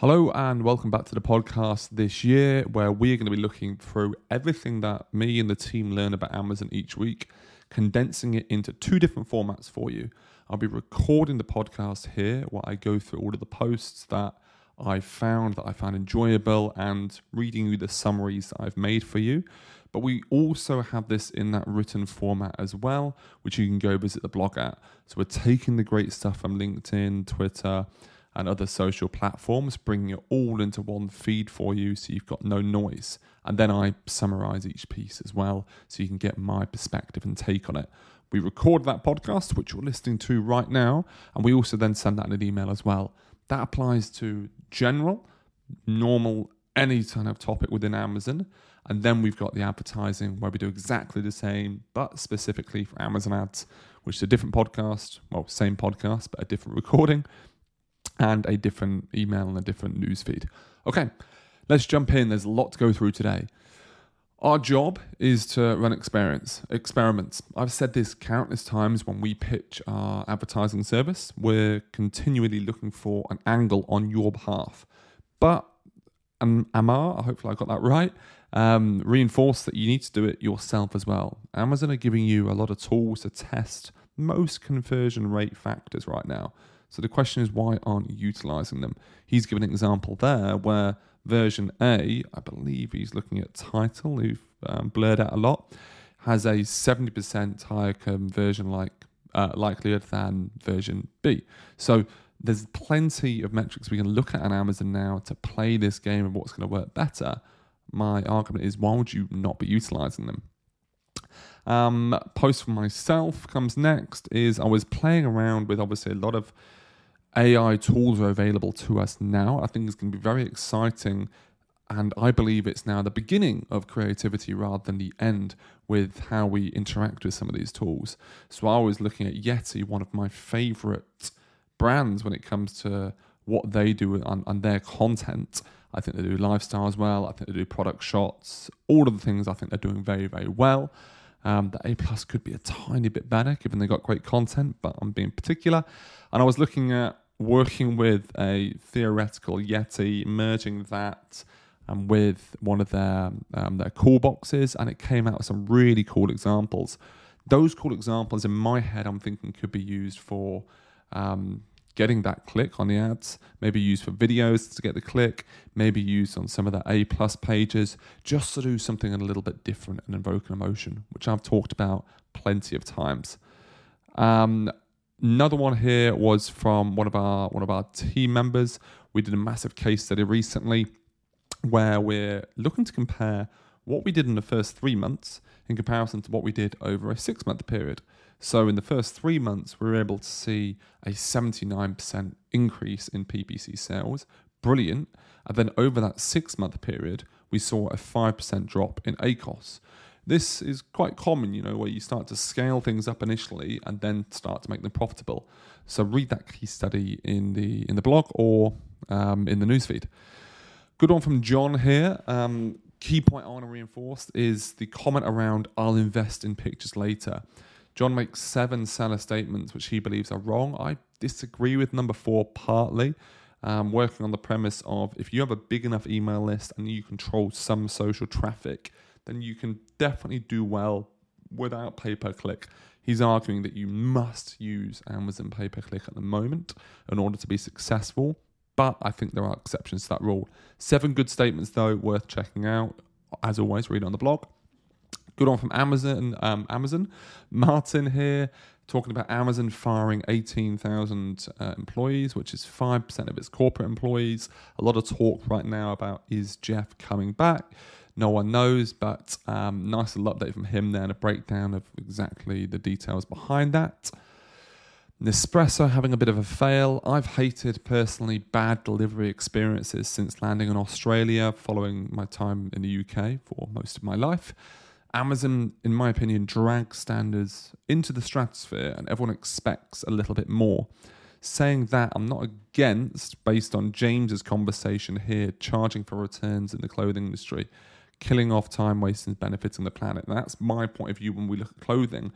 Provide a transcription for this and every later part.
Hello and welcome back to the podcast this year, where we're going to be looking through everything that me and the team learn about Amazon each week, condensing it into two different formats for you. I'll be recording the podcast here where I go through all of the posts that I found that I found enjoyable and reading you the summaries that I've made for you. But we also have this in that written format as well, which you can go visit the blog at. So we're taking the great stuff from LinkedIn, Twitter, and other social platforms, bringing it all into one feed for you so you've got no noise. And then I summarize each piece as well so you can get my perspective and take on it. We record that podcast, which you're listening to right now, and we also then send that in an email as well. That applies to general, normal, any kind of topic within Amazon. And then we've got the advertising where we do exactly the same, but specifically for Amazon ads, which is a different podcast, well, same podcast, but a different recording and a different email and a different news feed. Okay, let's jump in. There's a lot to go through today. Our job is to run experience experiments. I've said this countless times when we pitch our advertising service. We're continually looking for an angle on your behalf. But and Amar, hopefully I got that right, um, reinforce that you need to do it yourself as well. Amazon are giving you a lot of tools to test most conversion rate factors right now. So the question is, why aren't you utilizing them? He's given an example there where version A, I believe he's looking at title, who've um, blurred out a lot, has a 70% higher conversion like uh, likelihood than version B. So there's plenty of metrics we can look at on Amazon now to play this game of what's going to work better. My argument is, why would you not be utilizing them? Um, post for myself comes next. Is I was playing around with obviously a lot of AI tools are available to us now. I think it's going to be very exciting. And I believe it's now the beginning of creativity rather than the end with how we interact with some of these tools. So I was looking at Yeti, one of my favorite brands when it comes to what they do on, on their content. I think they do lifestyle as well. I think they do product shots. All of the things I think they're doing very, very well. Um, the A plus could be a tiny bit better given they got great content, but I'm being particular. And I was looking at working with a theoretical Yeti, merging that um, with one of their um, their cool boxes, and it came out with some really cool examples. Those cool examples in my head, I'm thinking could be used for um, getting that click on the ads, maybe used for videos to get the click, maybe used on some of the A plus pages, just to do something a little bit different and invoke an emotion, which I've talked about plenty of times. Um, another one here was from one of our one of our team members. We did a massive case study recently where we're looking to compare what we did in the first three months in comparison to what we did over a six month period. So in the first three months, we were able to see a 79% increase in PPC sales. Brilliant. And then over that six month period, we saw a 5% drop in ACOS. This is quite common, you know, where you start to scale things up initially and then start to make them profitable. So read that case study in the in the blog or um, in the newsfeed. Good one from John here. Um, key point I want to reinforce is the comment around I'll invest in pictures later. John makes seven seller statements which he believes are wrong. I disagree with number four partly. Um, working on the premise of if you have a big enough email list and you control some social traffic, then you can definitely do well without pay per click. He's arguing that you must use Amazon pay per click at the moment in order to be successful, but I think there are exceptions to that rule. Seven good statements, though, worth checking out. As always, read on the blog. Good on from Amazon. Um, Amazon. Martin here talking about Amazon firing 18,000 uh, employees, which is 5% of its corporate employees. A lot of talk right now about is Jeff coming back? No one knows, but um, nice little update from him there and a breakdown of exactly the details behind that. Nespresso having a bit of a fail. I've hated personally bad delivery experiences since landing in Australia following my time in the UK for most of my life. Amazon, in my opinion, drags standards into the stratosphere and everyone expects a little bit more. Saying that, I'm not against, based on James's conversation here, charging for returns in the clothing industry, killing off time wasting benefiting the planet. And that's my point of view when we look at clothing.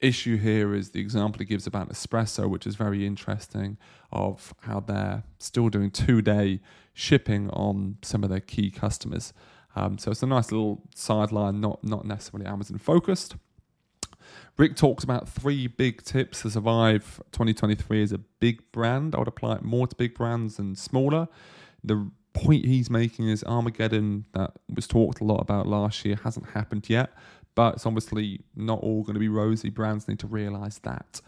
issue here is the example he gives about espresso, which is very interesting, of how they're still doing two day shipping on some of their key customers. Um, so it's a nice little sideline, not not necessarily Amazon focused. Rick talks about three big tips to survive 2023 as a big brand. I would apply it more to big brands than smaller. The point he's making is Armageddon, that was talked a lot about last year, hasn't happened yet, but it's obviously not all going to be rosy. Brands need to realize that.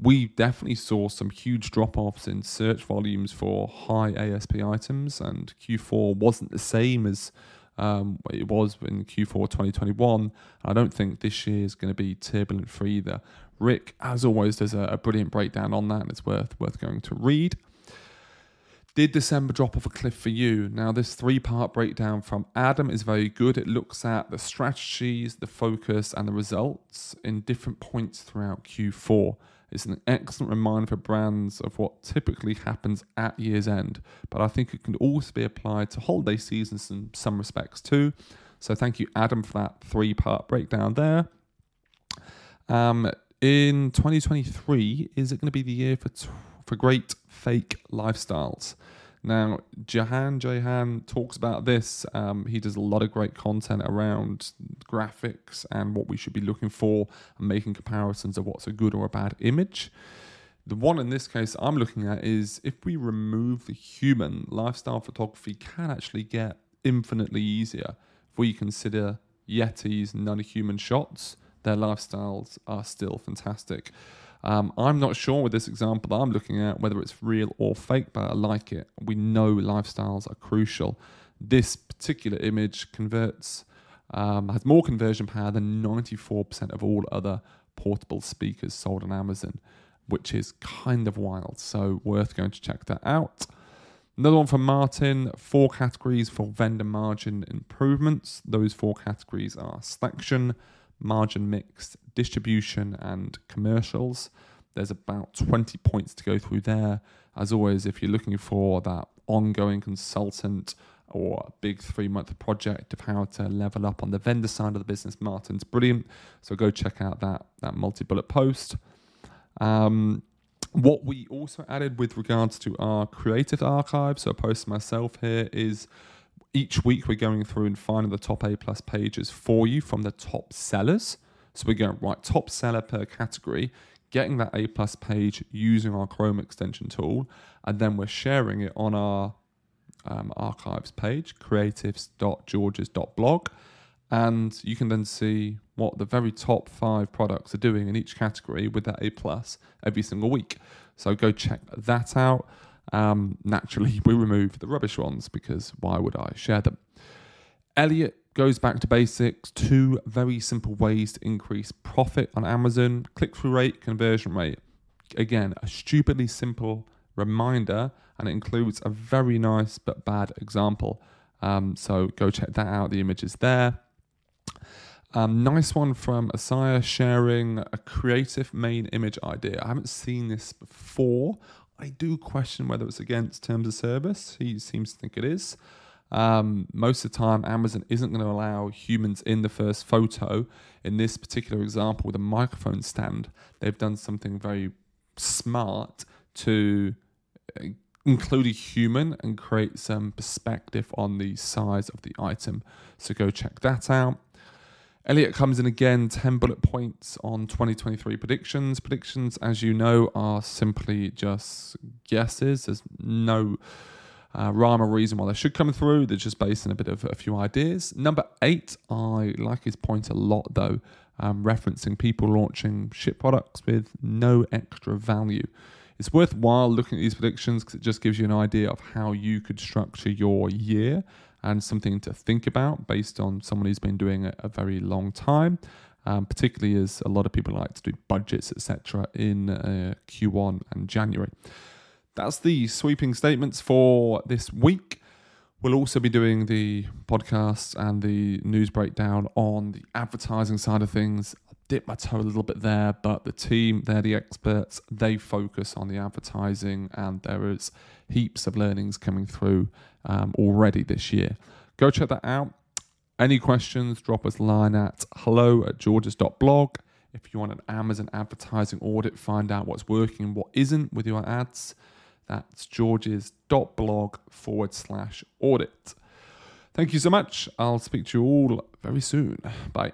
We definitely saw some huge drop offs in search volumes for high ASP items, and Q4 wasn't the same as um, it was in Q4 2021. I don't think this year is going to be turbulent for either. Rick, as always, does a, a brilliant breakdown on that, and it's worth worth going to read. Did December drop off a cliff for you? Now, this three part breakdown from Adam is very good. It looks at the strategies, the focus, and the results in different points throughout Q4. It's an excellent reminder for brands of what typically happens at year's end, but I think it can also be applied to holiday seasons in some respects too. So, thank you, Adam, for that three part breakdown there. Um, in 2023, is it going to be the year for t- for great fake lifestyles? Now, Jahan Jahan talks about this. Um, he does a lot of great content around graphics and what we should be looking for and making comparisons of what's a good or a bad image. The one in this case I'm looking at is if we remove the human, lifestyle photography can actually get infinitely easier. If we consider Yeti's non human shots, their lifestyles are still fantastic. Um, I'm not sure with this example that I'm looking at whether it's real or fake, but I like it. We know lifestyles are crucial. This particular image converts, um, has more conversion power than 94% of all other portable speakers sold on Amazon, which is kind of wild. So, worth going to check that out. Another one from Martin four categories for vendor margin improvements. Those four categories are selection, margin mix, distribution, and commercials. There's about 20 points to go through there. As always, if you're looking for that ongoing consultant or a big three month project of how to level up on the vendor side of the business, Martin's brilliant. So go check out that, that multi bullet post. Um, what we also added with regards to our creative archive, so I post myself here, is each week we're going through and finding the top A plus pages for you from the top sellers. So we're going right top seller per category, getting that A plus page using our Chrome extension tool, and then we're sharing it on our um, archives page, creatives.georges.blog. And you can then see what the very top five products are doing in each category with that A plus every single week. So go check that out. Um, naturally, we remove the rubbish ones because why would I share them? Elliot goes back to basics. Two very simple ways to increase profit on Amazon click through rate, conversion rate. Again, a stupidly simple reminder, and it includes a very nice but bad example. Um, so go check that out. The image is there. Um, nice one from Asaya sharing a creative main image idea. I haven't seen this before. I do question whether it's against terms of service. He seems to think it is. Um, most of the time, Amazon isn't going to allow humans in the first photo. In this particular example, with a microphone stand, they've done something very smart to uh, include a human and create some perspective on the size of the item. So go check that out. Elliot comes in again, 10 bullet points on 2023 predictions. Predictions, as you know, are simply just guesses. There's no uh, rhyme or reason why they should come through. They're just based on a bit of a few ideas. Number eight, I like his point a lot though, um, referencing people launching shit products with no extra value. It's worthwhile looking at these predictions because it just gives you an idea of how you could structure your year and something to think about based on someone who's been doing it a very long time. Um, particularly as a lot of people like to do budgets, etc., in uh, Q1 and January. That's the sweeping statements for this week. We'll also be doing the podcast and the news breakdown on the advertising side of things. I dip my toe a little bit there, but the team, they're the experts. They focus on the advertising, and there is heaps of learnings coming through um, already this year. Go check that out. Any questions, drop us a line at hello at georges.blog. If you want an Amazon advertising audit, find out what's working and what isn't with your ads. That's georges.blog forward slash audit. Thank you so much. I'll speak to you all very soon. Bye.